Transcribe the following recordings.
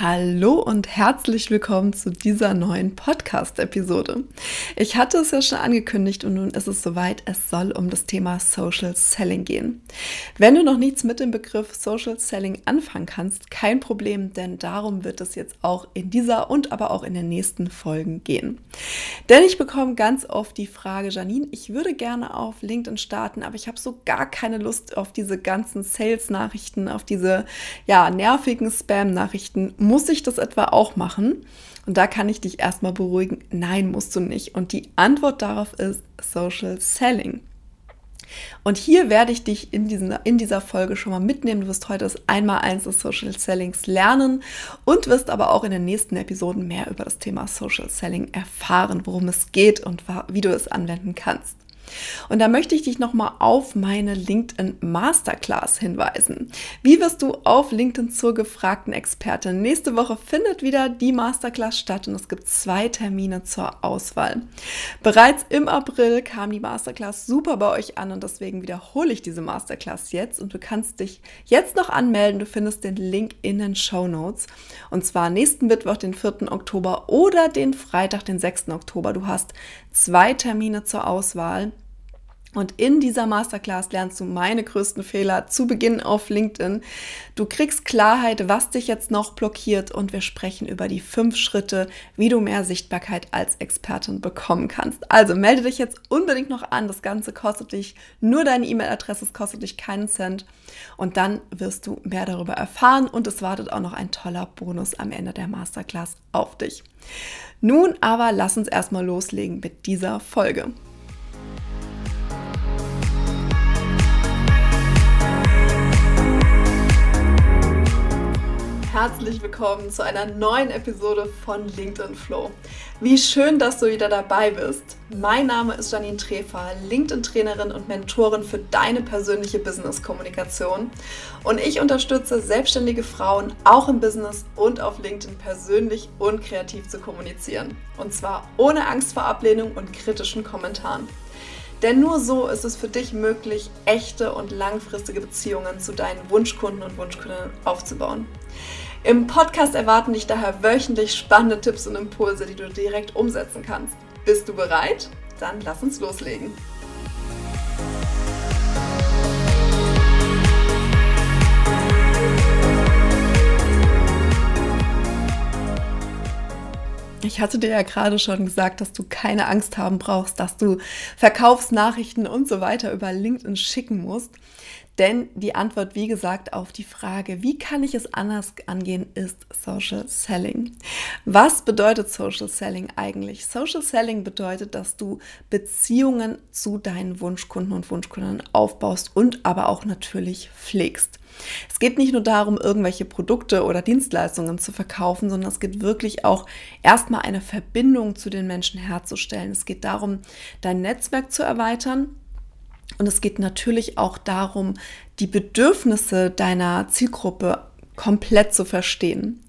Hallo und herzlich willkommen zu dieser neuen Podcast-Episode. Ich hatte es ja schon angekündigt und nun ist es soweit, es soll um das Thema Social Selling gehen. Wenn du noch nichts mit dem Begriff Social Selling anfangen kannst, kein Problem, denn darum wird es jetzt auch in dieser und aber auch in den nächsten Folgen gehen. Denn ich bekomme ganz oft die Frage, Janine, ich würde gerne auf LinkedIn starten, aber ich habe so gar keine Lust auf diese ganzen Sales-Nachrichten, auf diese ja, nervigen Spam-Nachrichten muss ich das etwa auch machen? Und da kann ich dich erstmal beruhigen, nein, musst du nicht. Und die Antwort darauf ist Social Selling. Und hier werde ich dich in, diesen, in dieser Folge schon mal mitnehmen. Du wirst heute das Einmaleins des Social Sellings lernen und wirst aber auch in den nächsten Episoden mehr über das Thema Social Selling erfahren, worum es geht und wie du es anwenden kannst. Und da möchte ich dich nochmal auf meine LinkedIn Masterclass hinweisen. Wie wirst du auf LinkedIn zur gefragten Expertin? Nächste Woche findet wieder die Masterclass statt und es gibt zwei Termine zur Auswahl. Bereits im April kam die Masterclass super bei euch an und deswegen wiederhole ich diese Masterclass jetzt und du kannst dich jetzt noch anmelden. Du findest den Link in den Show Notes und zwar nächsten Mittwoch, den 4. Oktober oder den Freitag, den 6. Oktober. Du hast zwei Termine zur Auswahl. Und in dieser Masterclass lernst du meine größten Fehler zu Beginn auf LinkedIn. Du kriegst Klarheit, was dich jetzt noch blockiert und wir sprechen über die fünf Schritte, wie du mehr Sichtbarkeit als Expertin bekommen kannst. Also melde dich jetzt unbedingt noch an. Das Ganze kostet dich nur deine E-Mail-Adresse, es kostet dich keinen Cent. Und dann wirst du mehr darüber erfahren und es wartet auch noch ein toller Bonus am Ende der Masterclass auf dich. Nun aber lass uns erstmal loslegen mit dieser Folge. Herzlich willkommen zu einer neuen Episode von LinkedIn Flow. Wie schön, dass du wieder dabei bist. Mein Name ist Janine Trefer, LinkedIn-Trainerin und Mentorin für deine persönliche Business-Kommunikation. Und ich unterstütze selbstständige Frauen auch im Business und auf LinkedIn persönlich und kreativ zu kommunizieren. Und zwar ohne Angst vor Ablehnung und kritischen Kommentaren. Denn nur so ist es für dich möglich, echte und langfristige Beziehungen zu deinen Wunschkunden und Wunschkundinnen aufzubauen. Im Podcast erwarten dich daher wöchentlich spannende Tipps und Impulse, die du direkt umsetzen kannst. Bist du bereit? Dann lass uns loslegen. Ich hatte dir ja gerade schon gesagt, dass du keine Angst haben brauchst, dass du Verkaufsnachrichten und so weiter über LinkedIn schicken musst. Denn die Antwort, wie gesagt, auf die Frage, wie kann ich es anders angehen, ist Social Selling. Was bedeutet Social Selling eigentlich? Social Selling bedeutet, dass du Beziehungen zu deinen Wunschkunden und Wunschkunden aufbaust und aber auch natürlich pflegst. Es geht nicht nur darum, irgendwelche Produkte oder Dienstleistungen zu verkaufen, sondern es geht wirklich auch erstmal eine Verbindung zu den Menschen herzustellen. Es geht darum, dein Netzwerk zu erweitern und es geht natürlich auch darum, die Bedürfnisse deiner Zielgruppe komplett zu verstehen.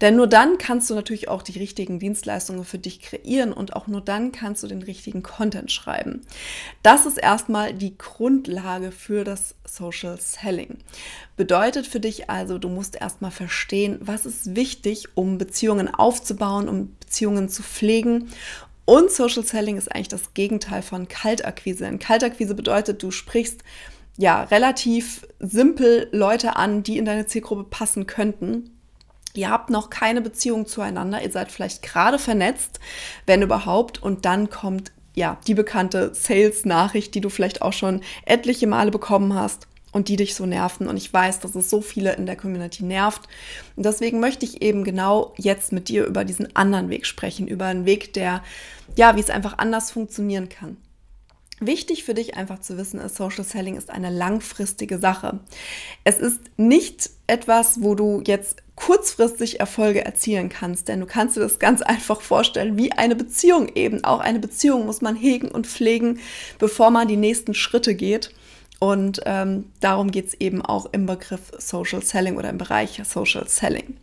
Denn nur dann kannst du natürlich auch die richtigen Dienstleistungen für dich kreieren und auch nur dann kannst du den richtigen Content schreiben. Das ist erstmal die Grundlage für das Social Selling. Bedeutet für dich also, du musst erstmal verstehen, was ist wichtig, um Beziehungen aufzubauen, um Beziehungen zu pflegen und Social Selling ist eigentlich das Gegenteil von Kaltakquise. In Kaltakquise bedeutet, du sprichst ja relativ simpel Leute an, die in deine Zielgruppe passen könnten. Ihr habt noch keine Beziehung zueinander, ihr seid vielleicht gerade vernetzt, wenn überhaupt, und dann kommt ja die bekannte Sales-Nachricht, die du vielleicht auch schon etliche Male bekommen hast und die dich so nerven. Und ich weiß, dass es so viele in der Community nervt. Und deswegen möchte ich eben genau jetzt mit dir über diesen anderen Weg sprechen, über einen Weg, der, ja, wie es einfach anders funktionieren kann. Wichtig für dich einfach zu wissen ist, Social Selling ist eine langfristige Sache. Es ist nicht etwas, wo du jetzt kurzfristig Erfolge erzielen kannst, denn du kannst dir das ganz einfach vorstellen, wie eine Beziehung eben. Auch eine Beziehung muss man hegen und pflegen, bevor man die nächsten Schritte geht. Und ähm, darum geht es eben auch im Begriff Social Selling oder im Bereich Social Selling.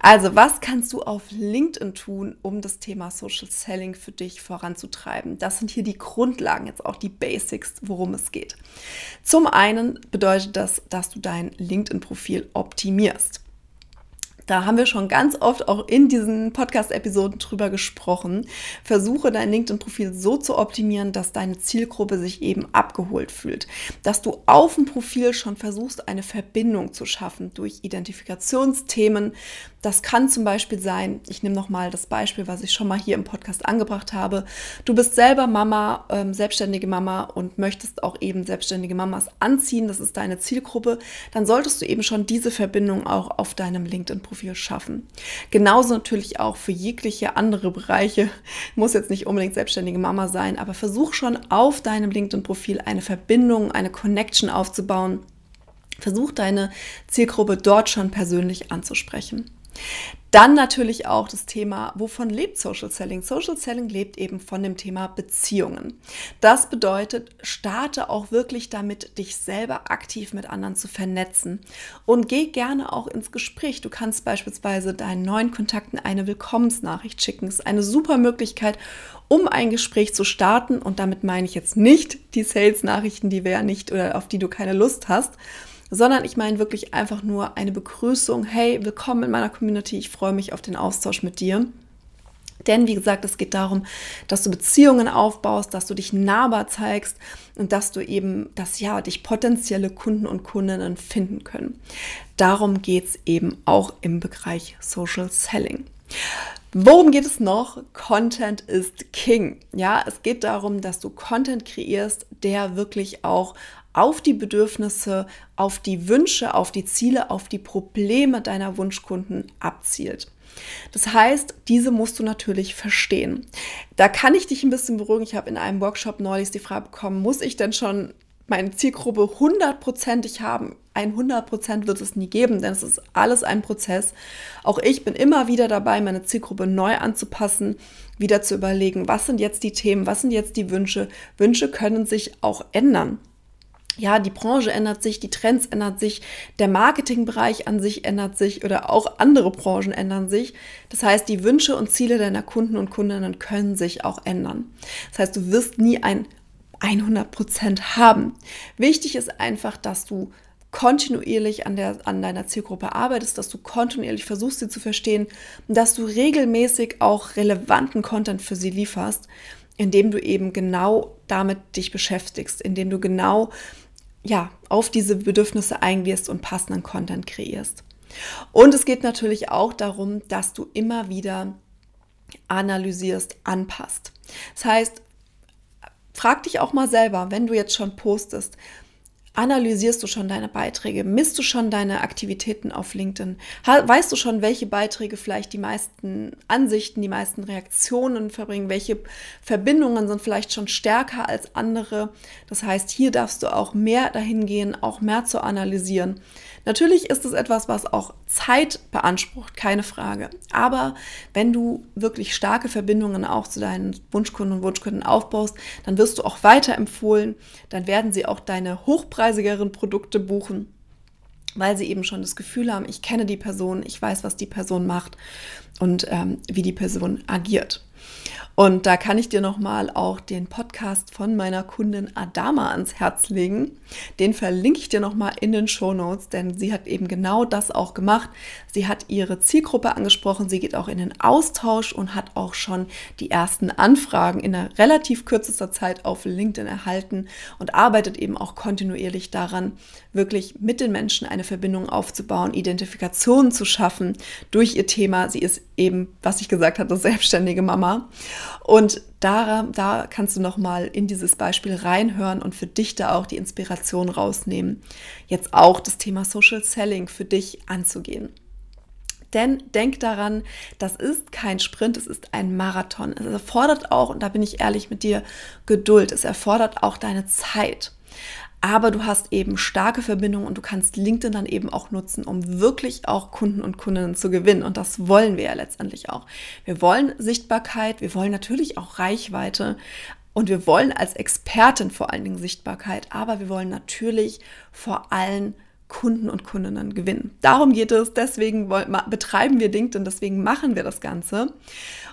Also, was kannst du auf LinkedIn tun, um das Thema Social Selling für dich voranzutreiben? Das sind hier die Grundlagen, jetzt auch die Basics, worum es geht. Zum einen bedeutet das, dass du dein LinkedIn-Profil optimierst. Da haben wir schon ganz oft auch in diesen Podcast-Episoden drüber gesprochen. Versuche dein LinkedIn-Profil so zu optimieren, dass deine Zielgruppe sich eben abgeholt fühlt. Dass du auf dem Profil schon versuchst, eine Verbindung zu schaffen durch Identifikationsthemen. Das kann zum Beispiel sein, ich nehme nochmal das Beispiel, was ich schon mal hier im Podcast angebracht habe. Du bist selber Mama, ähm, selbstständige Mama und möchtest auch eben selbstständige Mamas anziehen. Das ist deine Zielgruppe. Dann solltest du eben schon diese Verbindung auch auf deinem LinkedIn-Profil Profil schaffen. Genauso natürlich auch für jegliche andere Bereiche. Muss jetzt nicht unbedingt selbstständige Mama sein, aber versuch schon auf deinem LinkedIn-Profil eine Verbindung, eine Connection aufzubauen. Versuch deine Zielgruppe dort schon persönlich anzusprechen. Dann natürlich auch das Thema, wovon lebt Social Selling? Social Selling lebt eben von dem Thema Beziehungen. Das bedeutet, starte auch wirklich damit, dich selber aktiv mit anderen zu vernetzen und geh gerne auch ins Gespräch. Du kannst beispielsweise deinen neuen Kontakten eine Willkommensnachricht schicken. Das ist eine super Möglichkeit, um ein Gespräch zu starten. Und damit meine ich jetzt nicht die Sales-Nachrichten, die wir ja nicht oder auf die du keine Lust hast, sondern ich meine wirklich einfach nur eine Begrüßung. Hey, willkommen in meiner Community. Ich freue mich auf den Austausch mit dir. Denn wie gesagt, es geht darum, dass du Beziehungen aufbaust, dass du dich nahbar zeigst und dass du eben, dass ja, dich potenzielle Kunden und Kundinnen finden können. Darum geht es eben auch im Bereich Social Selling. Worum geht es noch? Content ist King. Ja, es geht darum, dass du Content kreierst, der wirklich auch auf die Bedürfnisse, auf die Wünsche, auf die Ziele, auf die Probleme deiner Wunschkunden abzielt. Das heißt, diese musst du natürlich verstehen. Da kann ich dich ein bisschen beruhigen. Ich habe in einem Workshop neulich die Frage bekommen, muss ich denn schon meine Zielgruppe hundertprozentig haben? Ein 100% wird es nie geben, denn es ist alles ein Prozess. Auch ich bin immer wieder dabei, meine Zielgruppe neu anzupassen, wieder zu überlegen, was sind jetzt die Themen, was sind jetzt die Wünsche. Wünsche können sich auch ändern ja, die Branche ändert sich, die Trends ändern sich, der Marketingbereich an sich ändert sich oder auch andere Branchen ändern sich. Das heißt, die Wünsche und Ziele deiner Kunden und Kundinnen können sich auch ändern. Das heißt, du wirst nie ein 100% haben. Wichtig ist einfach, dass du kontinuierlich an, der, an deiner Zielgruppe arbeitest, dass du kontinuierlich versuchst, sie zu verstehen und dass du regelmäßig auch relevanten Content für sie lieferst, indem du eben genau damit dich beschäftigst, indem du genau ja, auf diese Bedürfnisse eingehst und passenden Content kreierst. Und es geht natürlich auch darum, dass du immer wieder analysierst, anpasst. Das heißt, frag dich auch mal selber, wenn du jetzt schon postest, Analysierst du schon deine Beiträge? Misst du schon deine Aktivitäten auf LinkedIn? Weißt du schon, welche Beiträge vielleicht die meisten Ansichten, die meisten Reaktionen verbringen? Welche Verbindungen sind vielleicht schon stärker als andere? Das heißt, hier darfst du auch mehr dahin gehen, auch mehr zu analysieren. Natürlich ist es etwas, was auch Zeit beansprucht, keine Frage. Aber wenn du wirklich starke Verbindungen auch zu deinen Wunschkunden und Wunschkunden aufbaust, dann wirst du auch weiterempfohlen. Dann werden sie auch deine hochpreisigeren Produkte buchen weil sie eben schon das Gefühl haben, ich kenne die Person, ich weiß, was die Person macht und ähm, wie die Person agiert. Und da kann ich dir nochmal auch den Podcast von meiner Kundin Adama ans Herz legen. Den verlinke ich dir nochmal in den Show Notes, denn sie hat eben genau das auch gemacht. Sie hat ihre Zielgruppe angesprochen, sie geht auch in den Austausch und hat auch schon die ersten Anfragen in einer relativ kürzester Zeit auf LinkedIn erhalten und arbeitet eben auch kontinuierlich daran, wirklich mit den Menschen eine Verbindung aufzubauen, Identifikationen zu schaffen durch ihr Thema. Sie ist eben, was ich gesagt hatte, selbstständige Mama. Und da, da kannst du nochmal in dieses Beispiel reinhören und für dich da auch die Inspiration rausnehmen, jetzt auch das Thema Social Selling für dich anzugehen. Denn denk daran, das ist kein Sprint, es ist ein Marathon. Es erfordert auch, und da bin ich ehrlich mit dir, Geduld. Es erfordert auch deine Zeit aber du hast eben starke Verbindungen und du kannst LinkedIn dann eben auch nutzen, um wirklich auch Kunden und Kundinnen zu gewinnen. Und das wollen wir ja letztendlich auch. Wir wollen Sichtbarkeit, wir wollen natürlich auch Reichweite und wir wollen als Expertin vor allen Dingen Sichtbarkeit, aber wir wollen natürlich vor allem Kunden und Kundinnen gewinnen. Darum geht es, deswegen betreiben wir LinkedIn, deswegen machen wir das Ganze.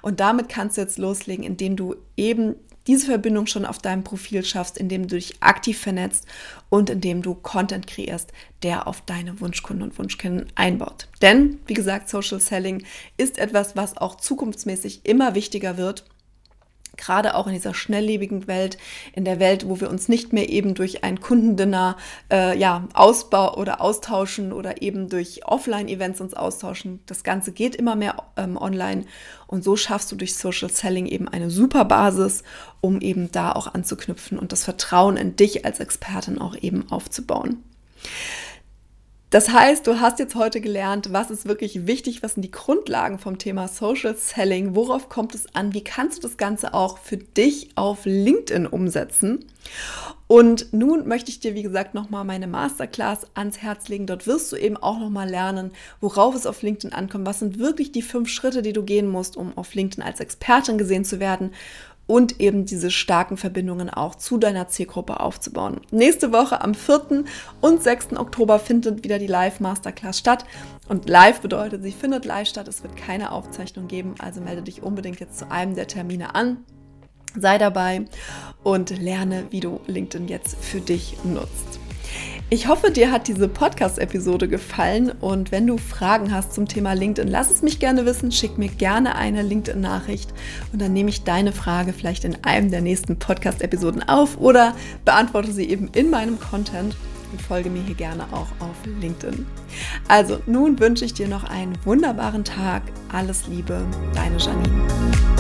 Und damit kannst du jetzt loslegen, indem du eben diese Verbindung schon auf deinem Profil schaffst, indem du dich aktiv vernetzt und indem du Content kreierst, der auf deine Wunschkunden und Wunschkunden einbaut. Denn, wie gesagt, Social Selling ist etwas, was auch zukunftsmäßig immer wichtiger wird gerade auch in dieser schnelllebigen Welt, in der Welt, wo wir uns nicht mehr eben durch ein Kundendinner äh, ja, ausbau oder austauschen oder eben durch Offline-Events uns austauschen. Das Ganze geht immer mehr ähm, online und so schaffst du durch Social Selling eben eine super Basis, um eben da auch anzuknüpfen und das Vertrauen in dich als Expertin auch eben aufzubauen. Das heißt, du hast jetzt heute gelernt, was ist wirklich wichtig, was sind die Grundlagen vom Thema Social Selling, worauf kommt es an, wie kannst du das Ganze auch für dich auf LinkedIn umsetzen. Und nun möchte ich dir, wie gesagt, nochmal meine Masterclass ans Herz legen. Dort wirst du eben auch nochmal lernen, worauf es auf LinkedIn ankommt. Was sind wirklich die fünf Schritte, die du gehen musst, um auf LinkedIn als Expertin gesehen zu werden und eben diese starken Verbindungen auch zu deiner Zielgruppe aufzubauen. Nächste Woche am 4. und 6. Oktober findet wieder die Live Masterclass statt. Und live bedeutet, sie findet live statt. Es wird keine Aufzeichnung geben, also melde dich unbedingt jetzt zu einem der Termine an. Sei dabei und lerne, wie du LinkedIn jetzt für dich nutzt. Ich hoffe, dir hat diese Podcast-Episode gefallen und wenn du Fragen hast zum Thema LinkedIn, lass es mich gerne wissen. Schick mir gerne eine LinkedIn-Nachricht und dann nehme ich deine Frage vielleicht in einem der nächsten Podcast-Episoden auf oder beantworte sie eben in meinem Content und folge mir hier gerne auch auf LinkedIn. Also, nun wünsche ich dir noch einen wunderbaren Tag. Alles Liebe, deine Janine.